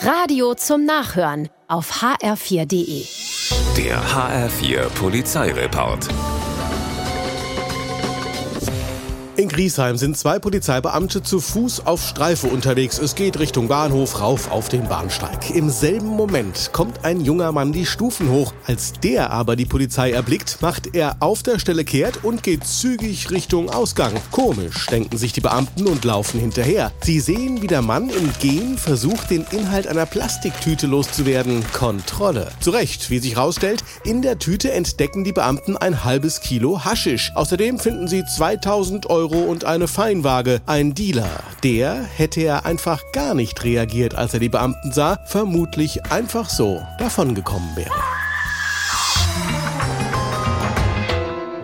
Radio zum Nachhören auf hr4.de. Der HR4 Polizeireport. In Griesheim sind zwei Polizeibeamte zu Fuß auf Streife unterwegs. Es geht Richtung Bahnhof rauf auf den Bahnsteig. Im selben Moment kommt ein junger Mann die Stufen hoch. Als der aber die Polizei erblickt, macht er auf der Stelle kehrt und geht zügig Richtung Ausgang. Komisch, denken sich die Beamten und laufen hinterher. Sie sehen, wie der Mann im Gehen versucht, den Inhalt einer Plastiktüte loszuwerden. Kontrolle. Zu Recht, wie sich rausstellt, in der Tüte entdecken die Beamten ein halbes Kilo Haschisch. Außerdem finden sie 2000 Euro Euro und eine Feinwaage. Ein Dealer. Der hätte er einfach gar nicht reagiert, als er die Beamten sah, vermutlich einfach so davongekommen wäre.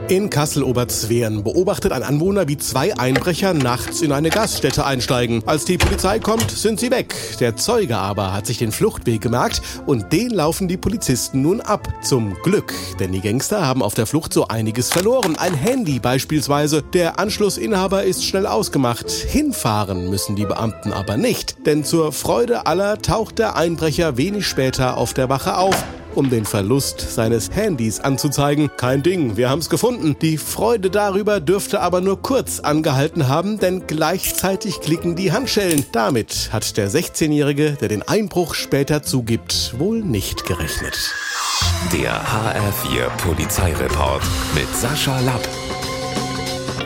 In Kassel-Oberzweren beobachtet ein Anwohner, wie zwei Einbrecher nachts in eine Gaststätte einsteigen. Als die Polizei kommt, sind sie weg. Der Zeuge aber hat sich den Fluchtweg gemerkt und den laufen die Polizisten nun ab. Zum Glück, denn die Gangster haben auf der Flucht so einiges verloren. Ein Handy beispielsweise. Der Anschlussinhaber ist schnell ausgemacht. Hinfahren müssen die Beamten aber nicht, denn zur Freude aller taucht der Einbrecher wenig später auf der Wache auf um den Verlust seines Handys anzuzeigen. Kein Ding, wir haben's gefunden. Die Freude darüber dürfte aber nur kurz angehalten haben, denn gleichzeitig klicken die Handschellen. Damit hat der 16-Jährige, der den Einbruch später zugibt, wohl nicht gerechnet. Der HR4 Polizeireport mit Sascha Lapp.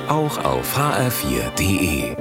Auch auf hr4.de.